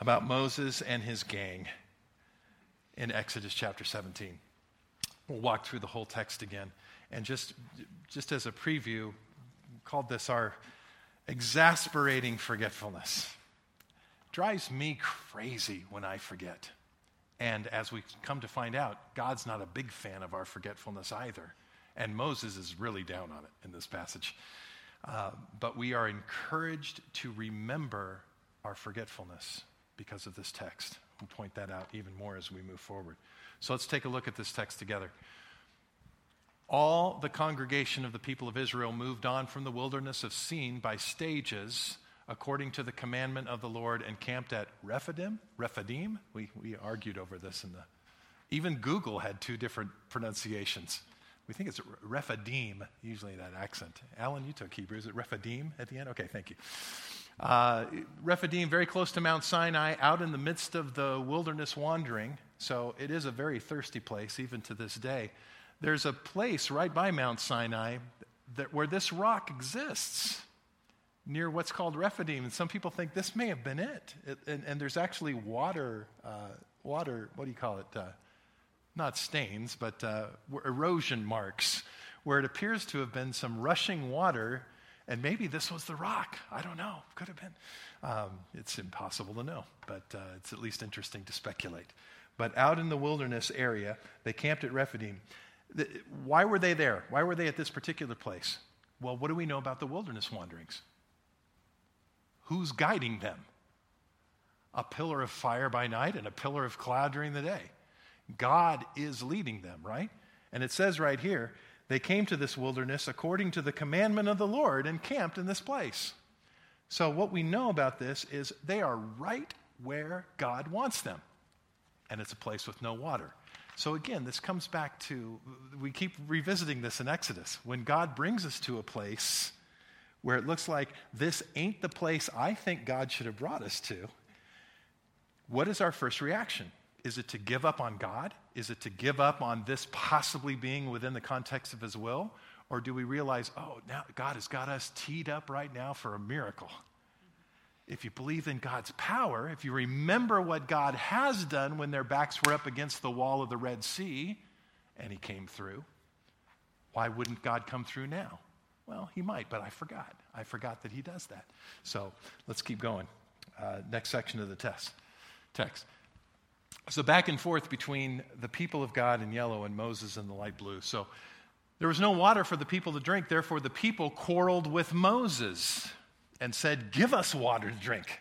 about Moses and his gang in Exodus chapter 17. We'll walk through the whole text again. And just, just as a preview, called this our exasperating forgetfulness. Drives me crazy when I forget. And as we come to find out, God's not a big fan of our forgetfulness either. And Moses is really down on it in this passage. Uh, but we are encouraged to remember our forgetfulness because of this text. We'll point that out even more as we move forward. So let's take a look at this text together. All the congregation of the people of Israel moved on from the wilderness of Sin by stages according to the commandment of the Lord and camped at Rephidim. Rephidim? We, we argued over this in the. Even Google had two different pronunciations. We think it's Rephidim, usually that accent. Alan, you took Hebrew. Is it Rephidim at the end? Okay, thank you. Uh, Rephidim, very close to Mount Sinai, out in the midst of the wilderness wandering. So it is a very thirsty place, even to this day. There's a place right by Mount Sinai that, where this rock exists near what's called Rephidim. And some people think this may have been it. it and, and, there's actually water, uh, water, what do you call it? Uh, not stains, but uh, erosion marks, where it appears to have been some rushing water, and maybe this was the rock. I don't know. Could have been. Um, it's impossible to know, but uh, it's at least interesting to speculate. But out in the wilderness area, they camped at Rephidim. Why were they there? Why were they at this particular place? Well, what do we know about the wilderness wanderings? Who's guiding them? A pillar of fire by night and a pillar of cloud during the day. God is leading them, right? And it says right here, they came to this wilderness according to the commandment of the Lord and camped in this place. So, what we know about this is they are right where God wants them. And it's a place with no water. So, again, this comes back to we keep revisiting this in Exodus. When God brings us to a place where it looks like this ain't the place I think God should have brought us to, what is our first reaction? Is it to give up on God? Is it to give up on this possibly being within the context of His will? Or do we realize, oh, now God has got us teed up right now for a miracle? If you believe in God's power, if you remember what God has done when their backs were up against the wall of the Red Sea and He came through, why wouldn't God come through now? Well, He might, but I forgot. I forgot that He does that. So let's keep going. Uh, next section of the test, text. So back and forth between the people of God in yellow and Moses in the light blue. So there was no water for the people to drink, therefore the people quarreled with Moses and said, Give us water to drink.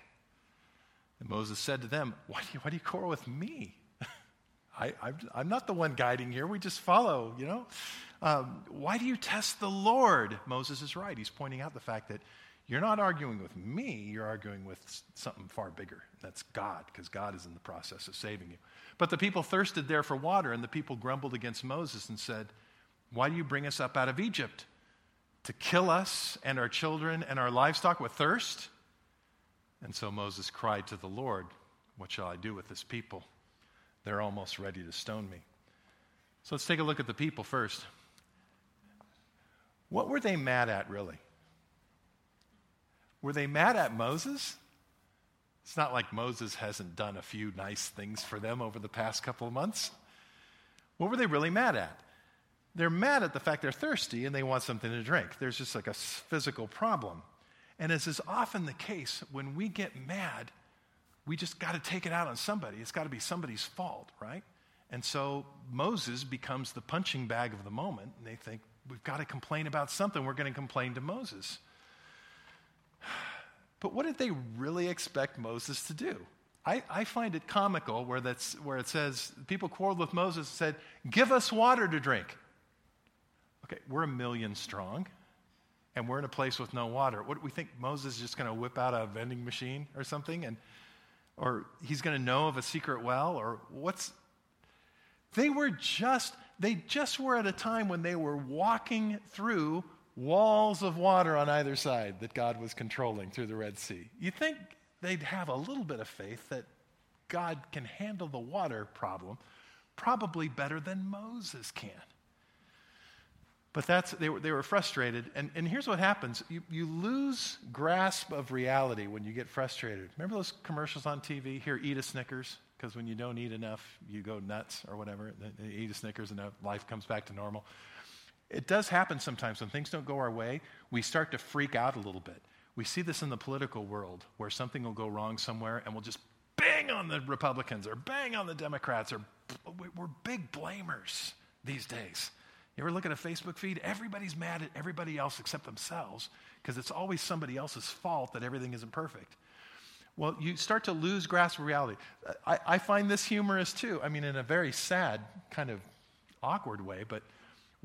And Moses said to them, Why do you, why do you quarrel with me? I, am not the one guiding here. We just follow, you know? Um, why do you test the Lord? Moses is right. He's pointing out the fact that you're not arguing with me, you're arguing with something far bigger. That's God, because God is in the process of saving you. But the people thirsted there for water, and the people grumbled against Moses and said, Why do you bring us up out of Egypt? To kill us and our children and our livestock with thirst? And so Moses cried to the Lord, What shall I do with this people? They're almost ready to stone me. So let's take a look at the people first. What were they mad at, really? Were they mad at Moses? It's not like Moses hasn't done a few nice things for them over the past couple of months. What were they really mad at? They're mad at the fact they're thirsty and they want something to drink. There's just like a physical problem. And as is often the case, when we get mad, we just got to take it out on somebody. It's got to be somebody's fault, right? And so Moses becomes the punching bag of the moment, and they think, we've got to complain about something. We're going to complain to Moses. But what did they really expect Moses to do? I, I, find it comical where, that's, where it says, people quarreled with Moses and said, Give us water to drink. Okay, we're a million strong, and we're in a place with no water. What do we think Moses is just going to whip out a vending machine or something, and, or he's going to know of a secret well, or what's. They were just, they just were at a time when they were walking through walls of water on either side that God was controlling through the Red Sea. You think they'd have a little bit of faith that God can handle the water problem probably better than Moses can. But that's, they, were, they were frustrated. And, and here's what happens you, you lose grasp of reality when you get frustrated. Remember those commercials on TV? Here, eat a Snickers, because when you don't eat enough, you go nuts or whatever. Eat a Snickers and life comes back to normal. It does happen sometimes when things don't go our way, we start to freak out a little bit. We see this in the political world where something will go wrong somewhere and we'll just bang on the Republicans or bang on the Democrats or we're big blamers these days. You ever look at a Facebook feed? Everybody's mad at everybody else except themselves because it's always somebody else's fault that everything isn't perfect. Well, you start to lose grasp of reality. I, I find this humorous too. I mean, in a very sad, kind of awkward way, but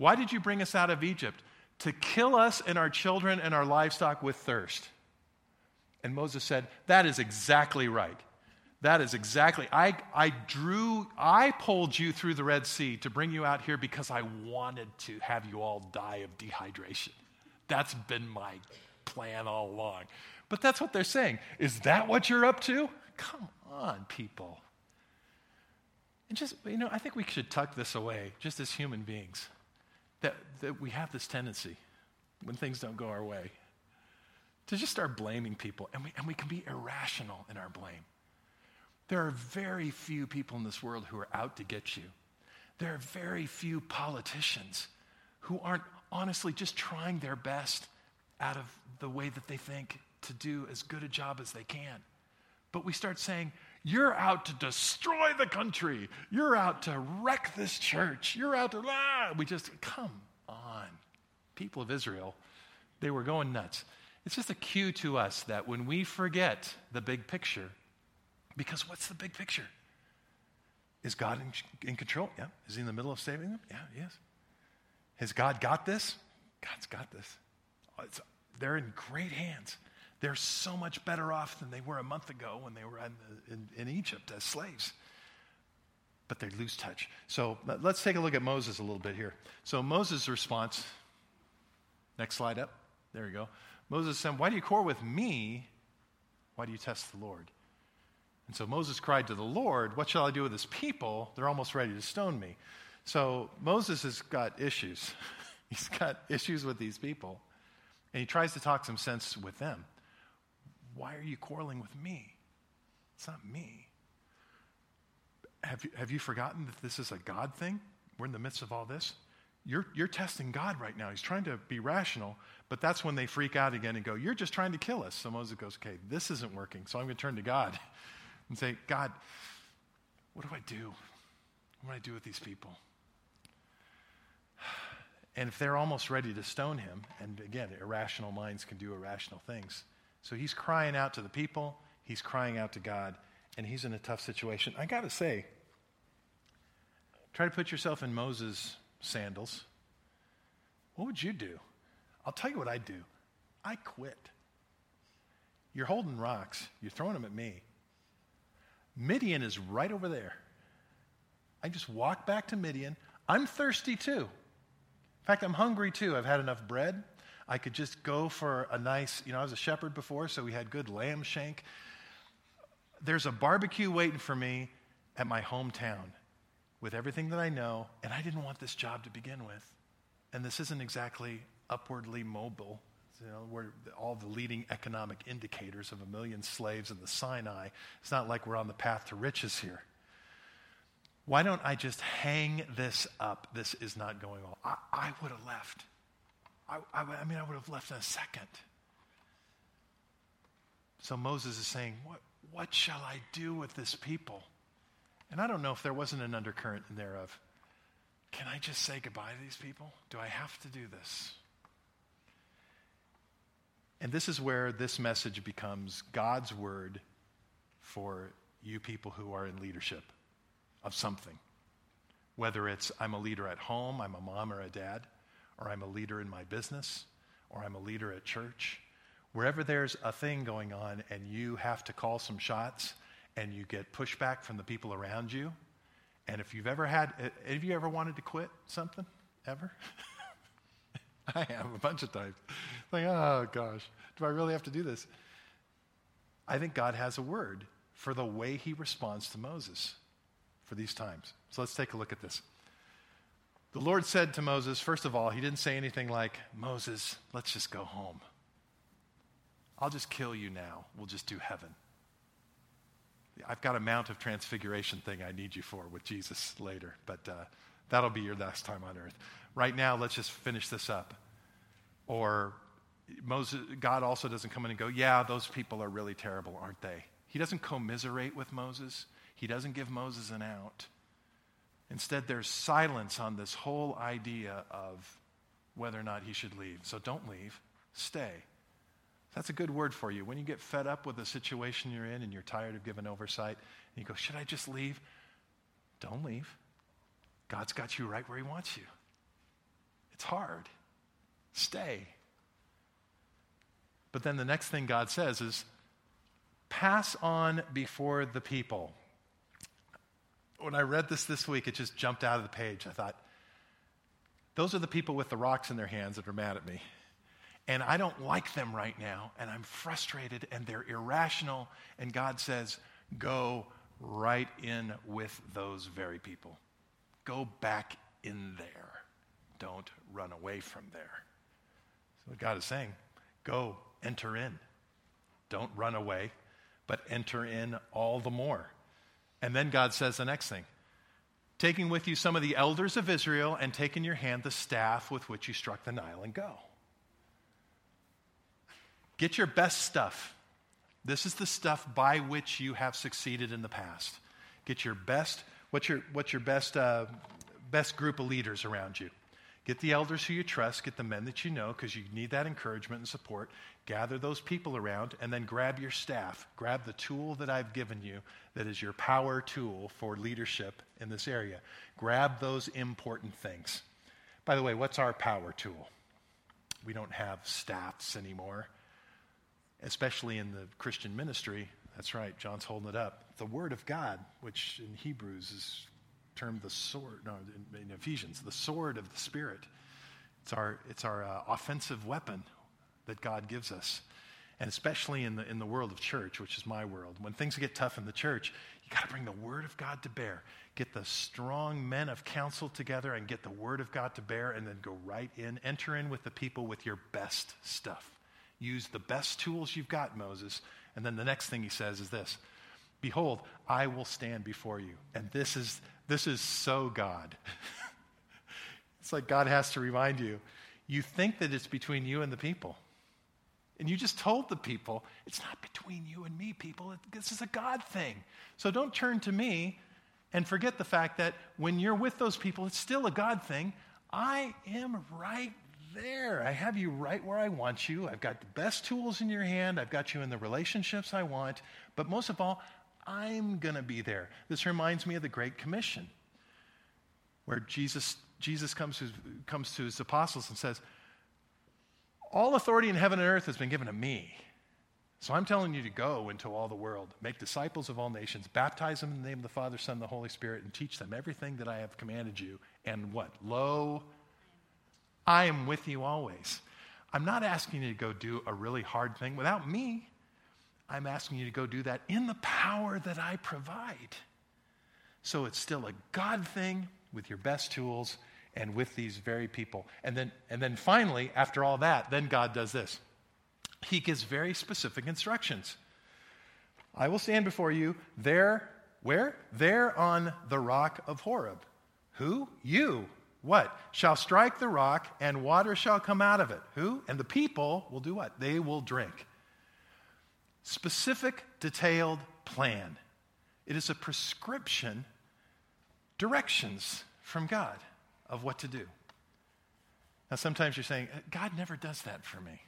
why did you bring us out of Egypt? To kill us and our children and our livestock with thirst. And Moses said, That is exactly right. That is exactly. I, I drew, I pulled you through the Red Sea to bring you out here because I wanted to have you all die of dehydration. That's been my plan all along. But that's what they're saying. Is that what you're up to? Come on, people. And just, you know, I think we should tuck this away just as human beings. That, that we have this tendency when things don't go our way to just start blaming people. And we, and we can be irrational in our blame. There are very few people in this world who are out to get you. There are very few politicians who aren't honestly just trying their best out of the way that they think to do as good a job as they can. But we start saying, You're out to destroy the country. You're out to wreck this church. You're out to, ah. We just, come on. People of Israel, they were going nuts. It's just a cue to us that when we forget the big picture, because what's the big picture? Is God in, in, control? Yeah. Is he in the middle of saving them? Yeah, he is. Has God got this? God's got this. It's, they're in great hands. They're so much better off than they were a month ago when they were in, in, in Egypt as slaves. But they lose touch. So let's take a look at Moses a little bit here. So Moses' response, next slide up. There you go. Moses said, Why do you quarrel with me? Why do you test the Lord? And so Moses cried to the Lord, What shall I do with this people? They're almost ready to stone me. So Moses has got issues. He's got issues with these people. And he tries to talk some sense with them. Why are you quarreling with me? It's not me. Have you, have you forgotten that this is a God thing? We're in the midst of all this. You're, you're testing God right now. He's trying to be rational, but that's when they freak out again and go, You're just trying to kill us. So Moses goes, Okay, this isn't working, so I'm going to turn to God and say, God, what do I do? What do I do with these people? And if they're almost ready to stone him, and again, irrational minds can do irrational things. So he's crying out to the people, he's crying out to God, and he's in a tough situation. I got to say, try to put yourself in Moses' sandals. What would you do? I'll tell you what I'd do. I quit. You're holding rocks, you're throwing them at me. Midian is right over there. I just walk back to Midian. I'm thirsty too. In fact, I'm hungry too. I've had enough bread. I could just go for a nice, you know, I was a shepherd before, so we had good lamb shank. There's a barbecue waiting for me at my hometown with everything that I know, and I didn't want this job to begin with. And this isn't exactly upwardly mobile you know, we're all the leading economic indicators of a million slaves in the Sinai. It's not like we're on the path to riches here. Why don't I just hang this up? This is not going on. I, I would have left. I, I, I mean, I would have left in a second. So Moses is saying, what, what shall I do with this people? And I don't know if there wasn't an undercurrent in there of, can I just say goodbye to these people? Do I have to do this? And this is where this message becomes God's word for you people who are in leadership of something. Whether it's I'm a leader at home, I'm a mom or a dad, or I'm a leader in my business, or I'm a leader at church. Wherever there's a thing going on and you have to call some shots and you get pushback from the people around you, and if you've ever had, eh, have you ever wanted to quit something? Ever? I have a bunch of times. Like, oh gosh, do I really have to do this? I think God has a word for the way he responds to Moses for these times. So let's take a look at this. The Lord said to Moses, first of all, he didn't say anything like, Moses, let's just go home. I'll just kill you now. We'll just do heaven. I've got a Mount of Transfiguration thing I need you for with Jesus later, but uh, that'll be your last time on earth. Right now, let's just finish this up. Or Moses, God also doesn't come in and go, Yeah, those people are really terrible, aren't they? He doesn't commiserate with Moses, he doesn't give Moses an out. Instead, there's silence on this whole idea of whether or not he should leave. So don't leave, stay. That's a good word for you. When you get fed up with the situation you're in and you're tired of giving oversight, and you go, Should I just leave? Don't leave. God's got you right where He wants you. It's hard. Stay. But then the next thing God says is, Pass on before the people when I read this this week, it just jumped out of the page. I thought, those are the people with the rocks in their hands that are mad at me. And I don't like them right now, and I'm frustrated, and they're irrational. And God says, go right in with those very people. Go back in there. Don't run away from there. So, what God is saying, go enter in. Don't run away, but enter in all the more. And then God says the next thing taking with you some of the elders of Israel and take in your hand the staff with which you struck the Nile and go. Get your best stuff. This is the stuff by which you have succeeded in the past. Get your best, what's your, what's your best, uh, best group of leaders around you? Get the elders who you trust, get the men that you know, because you need that encouragement and support. Gather those people around, and then grab your staff. Grab the tool that I've given you that is your power tool for leadership in this area. Grab those important things. By the way, what's our power tool? We don't have staffs anymore, especially in the Christian ministry. That's right, John's holding it up. The Word of God, which in Hebrews is termed the sword, no, in, in Ephesians, the sword of the Spirit. It's our, it's our uh, offensive weapon that God gives us. And especially in the, in the world of church, which is my world, when things get tough in the church, you got to bring the Word of God to bear. Get the strong men of counsel together and get the Word of God to bear, and then go right in. Enter in with the people with your best stuff. Use the best tools you've got, Moses. And then the next thing he says is this Behold, I will stand before you. And this is this is so God. it's like God has to remind you. You think that it's between you and the people. And you just told the people, it's not between you and me, people. This is a God thing. So don't turn to me and forget the fact that when you're with those people, it's still a God thing. I am right there. I have you right where I want you. I've got the best tools in your hand. I've got you in the relationships I want. But most of all, I'm going to be there. This reminds me of the Great Commission, where Jesus, Jesus comes, to, comes to his apostles and says, All authority in heaven and earth has been given to me. So I'm telling you to go into all the world, make disciples of all nations, baptize them in the name of the Father, Son, and the Holy Spirit, and teach them everything that I have commanded you. And what? Lo, I am with you always. I'm not asking you to go do a really hard thing without me. I'm asking you to go do that in the power that I provide. So it's still a God thing with your best tools and with these very people. And then, and then finally, after all that, then God does this. He gives very specific instructions. I will stand before you there, where? There on the rock of Horeb. Who? You. What? Shall strike the rock, and water shall come out of it. Who? And the people will do what? They will drink specific, detailed plan. It is a prescription, directions from God of what to do. Now, sometimes you're saying, God never does that for me.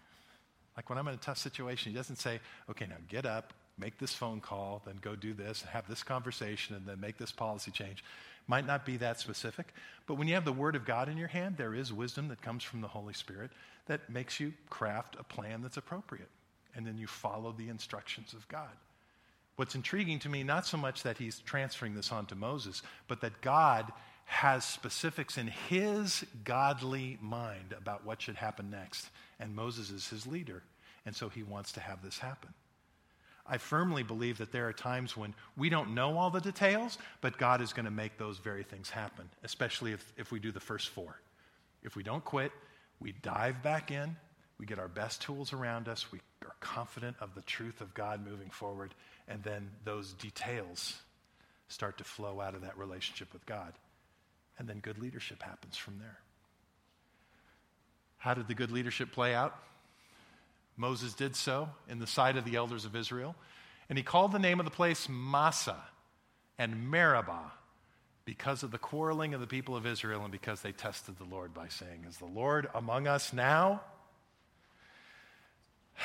Like when I'm in a tough situation, He doesn't say, okay, now get up, make this phone call, then go do this, have this conversation, and then make this policy change. Might not be that specific, but when you have the Word of God in your hand, there is wisdom that comes from the Holy Spirit that makes you craft a plan that's appropriate and then you follow the instructions of God. What's intriguing to me, not so much that he's transferring this on to Moses, but that God has specifics in his godly mind about what should happen next. And Moses is his leader. And so he wants to have this happen. I firmly believe that there are times when we don't know all the details, but God is going to make those very things happen, especially if, if we do the first four. If we don't quit, we dive back in, we get our best tools around us, we are confident of the truth of God moving forward, and then those details start to flow out of that relationship with God. And then good leadership happens from there. How did the good leadership play out? Moses did so in the sight of the elders of Israel, and he called the name of the place Massah and Meribah because of the quarreling of the people of Israel and because they tested the Lord by saying, Is the Lord among us now?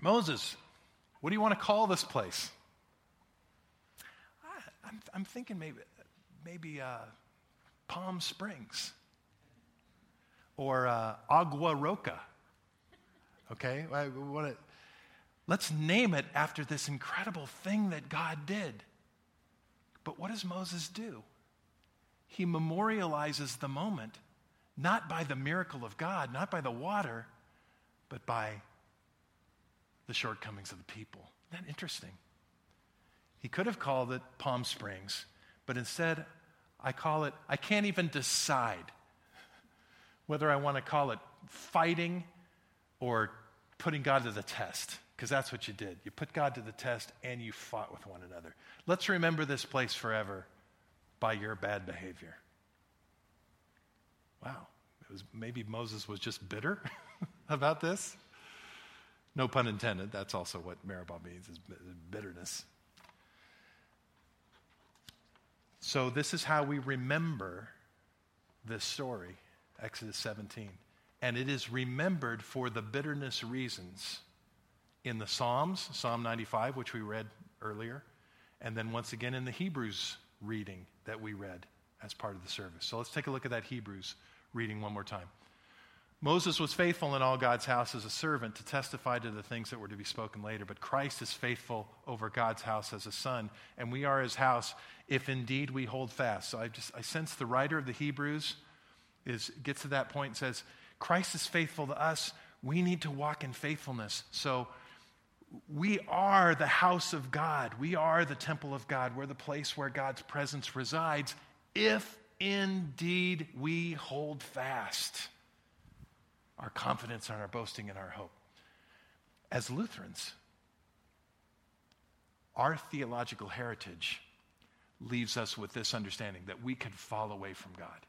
Moses, what do you want to call this place? I, am I'm thinking maybe, maybe uh, Palm Springs or uh, Agua Roca. Okay? I want to, let's name it after this incredible thing that God did. But what does Moses do? He memorializes the moment, not by the miracle of God, not by the water, but by the shortcomings of the people. Isn't that interesting? He could have called it Palm Springs, but instead, I call it, I can't even decide whether I want to call it fighting or putting God to the test, because that's what you did. You put God to the test and you fought with one another. Let's remember this place forever by your bad behavior. Wow. It was, maybe Moses was just bitter about this. No pun intended. That's also what Meribah means, is bitterness. So this is how we remember this story, Exodus 17. And it is remembered for the bitterness reasons in the Psalms, Psalm 95, which we read earlier, and then once again in the Hebrews reading that we read as part of the service. So let's take a look at that Hebrews reading one more time. Moses was faithful in all God's house as a servant to testify to the things that were to be spoken later, but Christ is faithful over God's house as a son, and we are his house if indeed we hold fast. So I just I sense the writer of the Hebrews is gets to that point and says, Christ is faithful to us. We need to walk in faithfulness. So we are the house of God. We are the temple of God. We're the place where God's presence resides if indeed we hold fast our confidence and our boasting and our hope. As Lutherans, our theological heritage leaves us with this understanding that we can fall away from God.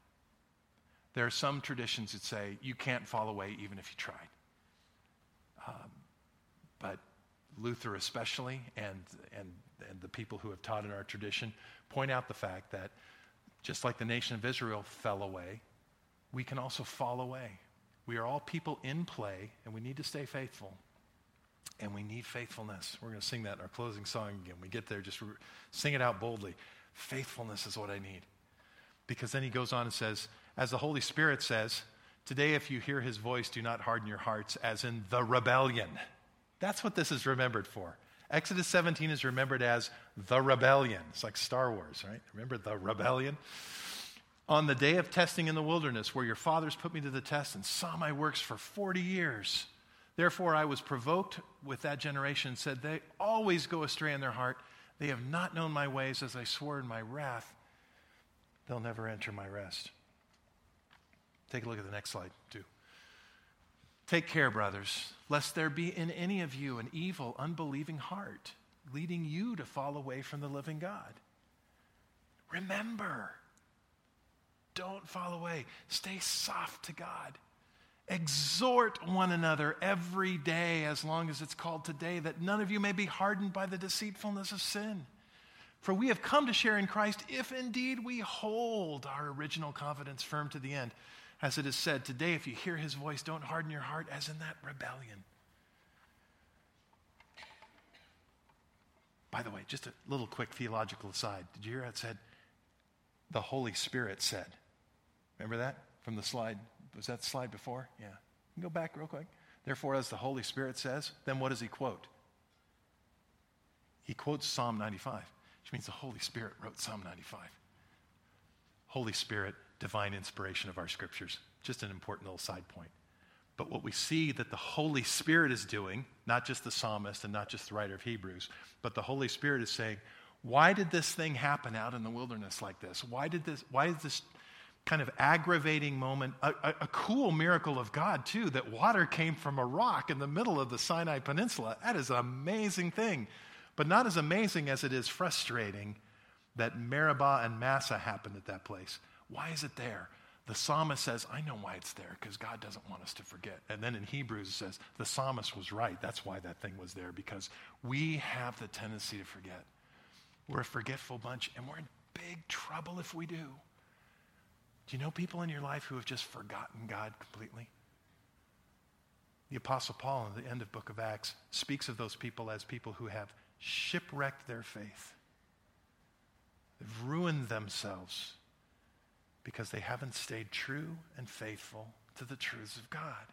There are some traditions that say you can't fall away even if you tried. Um, but Luther, especially, and, and, and the people who have taught in our tradition, point out the fact that just like the nation of Israel fell away, we can also fall away. We are all people in play, and we need to stay faithful. And we need faithfulness. We're going to sing that in our closing song again. We get there, just sing it out boldly. Faithfulness is what I need. Because then he goes on and says, as the Holy Spirit says, today if you hear his voice, do not harden your hearts, as in the rebellion. That's what this is remembered for. Exodus 17 is remembered as the rebellion. It's like Star Wars, right? Remember the rebellion? On the day of testing in the wilderness, where your fathers put me to the test and saw my works for 40 years. Therefore, I was provoked with that generation and said, They always go astray in their heart. They have not known my ways as I swore in my wrath. They'll never enter my rest. Take a look at the next slide, too. Take care, brothers, lest there be in any of you an evil, unbelieving heart, leading you to fall away from the living God. Remember, don't fall away. Stay soft to God. Exhort one another every day, as long as it's called today, that none of you may be hardened by the deceitfulness of sin. For we have come to share in Christ if indeed we hold our original confidence firm to the end. As it is said, today, if you hear his voice, don't harden your heart as in that rebellion. By the way, just a little quick theological aside. Did you hear it said? The Holy Spirit said. Remember that from the slide? Was that slide before? Yeah. go back real quick. Therefore, as the Holy Spirit says, then what does he quote? He quotes Psalm 95, which means the Holy Spirit wrote Psalm 95. Holy Spirit divine inspiration of our scriptures. Just an important little side point. But what we see that the Holy Spirit is doing, not just the psalmist and not just the writer of Hebrews, but the Holy Spirit is saying, why did this thing happen out in the wilderness like this? Why did this, why is this kind of aggravating moment, a, a, a, cool miracle of God, too, that water came from a rock in the middle of the Sinai Peninsula. That is an amazing thing, but not as amazing as it is frustrating that Meribah and Massah happened at that place. Why is it there? The psalmist says, I know why it's there, because God doesn't want us to forget. And then in Hebrews it says, the psalmist was right. That's why that thing was there, because we have the tendency to forget. We're a forgetful bunch, and we're in big trouble if we do. Do you know people in your life who have just forgotten God completely? The Apostle Paul, in the end of book of Acts, speaks of those people as people who have shipwrecked their faith. They've ruined themselves because they haven't stayed true and faithful to the truths of God.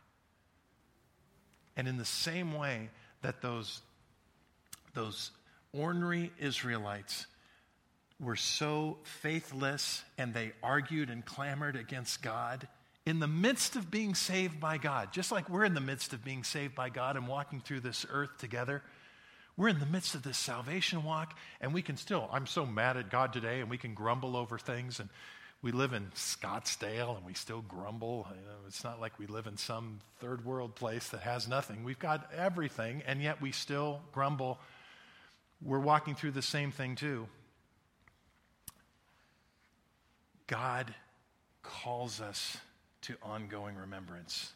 And in the same way that those, those ornery Israelites were so faithless and they argued and clamored against God in the midst of being saved by God, just like we're in the midst of being saved by God and walking through this earth together. We're in the midst of this salvation walk, and we can still, I'm so mad at God today, and we can grumble over things. And we live in Scottsdale, and we still grumble. You know, it's not like we live in some third world place that has nothing. We've got everything, and yet we still grumble. We're walking through the same thing, too. God calls us to ongoing remembrance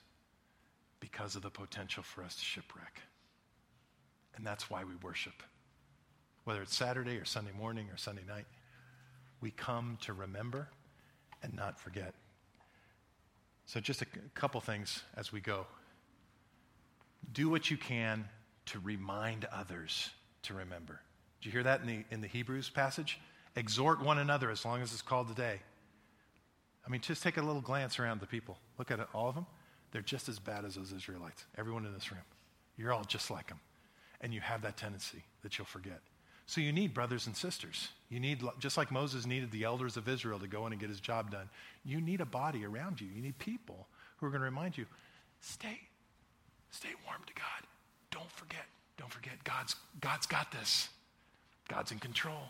because of the potential for us to shipwreck. And that's why we worship. Whether it's Saturday or Sunday morning or Sunday night, we come to remember and not forget. So, just a couple things as we go. Do what you can to remind others to remember. Did you hear that in the, in the Hebrews passage? Exhort one another as long as it's called today I mean, just take a little glance around the people. Look at it, all of them. They're just as bad as those Israelites. Everyone in this room. You're all just like them. And you have that tendency that you'll forget. So you need brothers and sisters. You need, just like Moses needed the elders of Israel to go in and get his job done, you need a body around you. You need people who are going to remind you stay, stay warm to God. Don't forget. Don't forget. God's, God's got this. God's in control.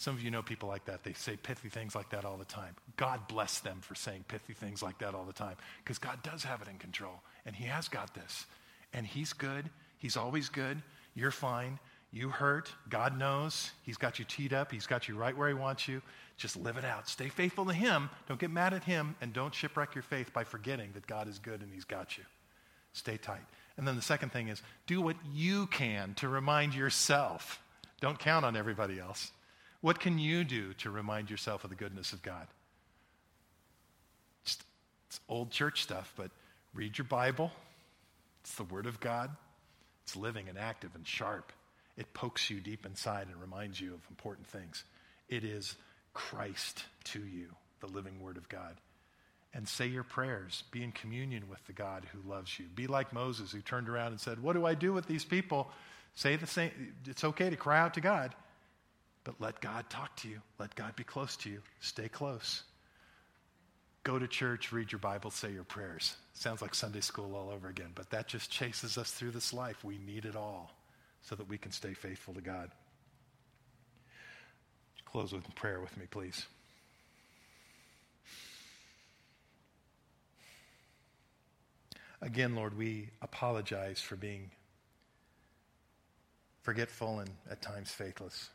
Some of you know people like that. They say pithy things like that all the time. God bless them for saying pithy things like that all the time because God does have it in control and He has got this. And He's good. He's always good. You're fine. You hurt. God knows. He's got you teed up. He's got you right where He wants you. Just live it out. Stay faithful to Him. Don't get mad at Him and don't shipwreck your faith by forgetting that God is good and He's got you. Stay tight. And then the second thing is do what you can to remind yourself. Don't count on everybody else. What can you do to remind yourself of the goodness of God? It's, it's old church stuff, but read your Bible. It's the Word of God. It's living and active and sharp. It pokes you deep inside and reminds you of important things. It is Christ to you, the living Word of God. And say your prayers. Be in communion with the God who loves you. Be like Moses, who turned around and said, What do I do with these people? Say the same. It's okay to cry out to God. But let God talk to you. Let God be close to you. Stay close. Go to church, read your Bible, say your prayers. Sounds like Sunday school all over again, but that just chases us through this life. We need it all so that we can stay faithful to God. Close with prayer with me, please. Again, Lord, we apologize for being forgetful and at times faithless.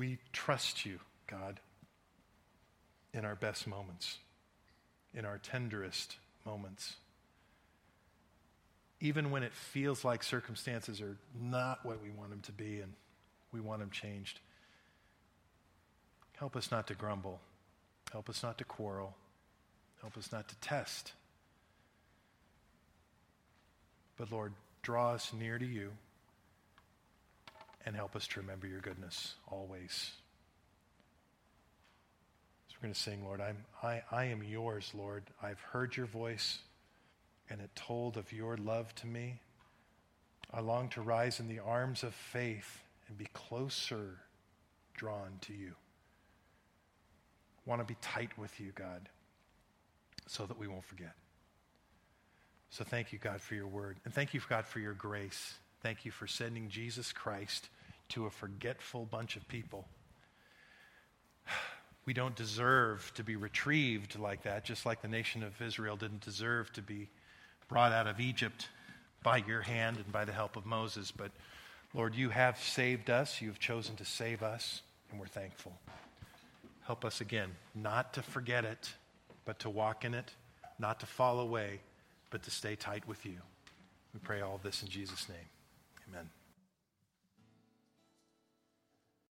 We trust you, God, in our best moments, in our tenderest moments. Even when it feels like circumstances are not what we want them to be and we want them changed. Help us not to grumble. Help us not to quarrel. Help us not to test. But Lord, draw us near to you and help us to remember your goodness always. So we're going to sing, Lord, I'm, I, I am yours, Lord. I've heard your voice, and it told of your love to me. I long to rise in the arms of faith and be closer drawn to you. I want to be tight with you, God, so that we won't forget. So thank you, God, for your word. And thank you, God, for your grace. Thank you for sending Jesus Christ to a forgetful bunch of people. We don't deserve to be retrieved like that, just like the nation of Israel didn't deserve to be brought out of Egypt by your hand and by the help of Moses. But Lord, you have saved us. You have chosen to save us, and we're thankful. Help us again not to forget it, but to walk in it, not to fall away, but to stay tight with you. We pray all this in Jesus' name. Amen.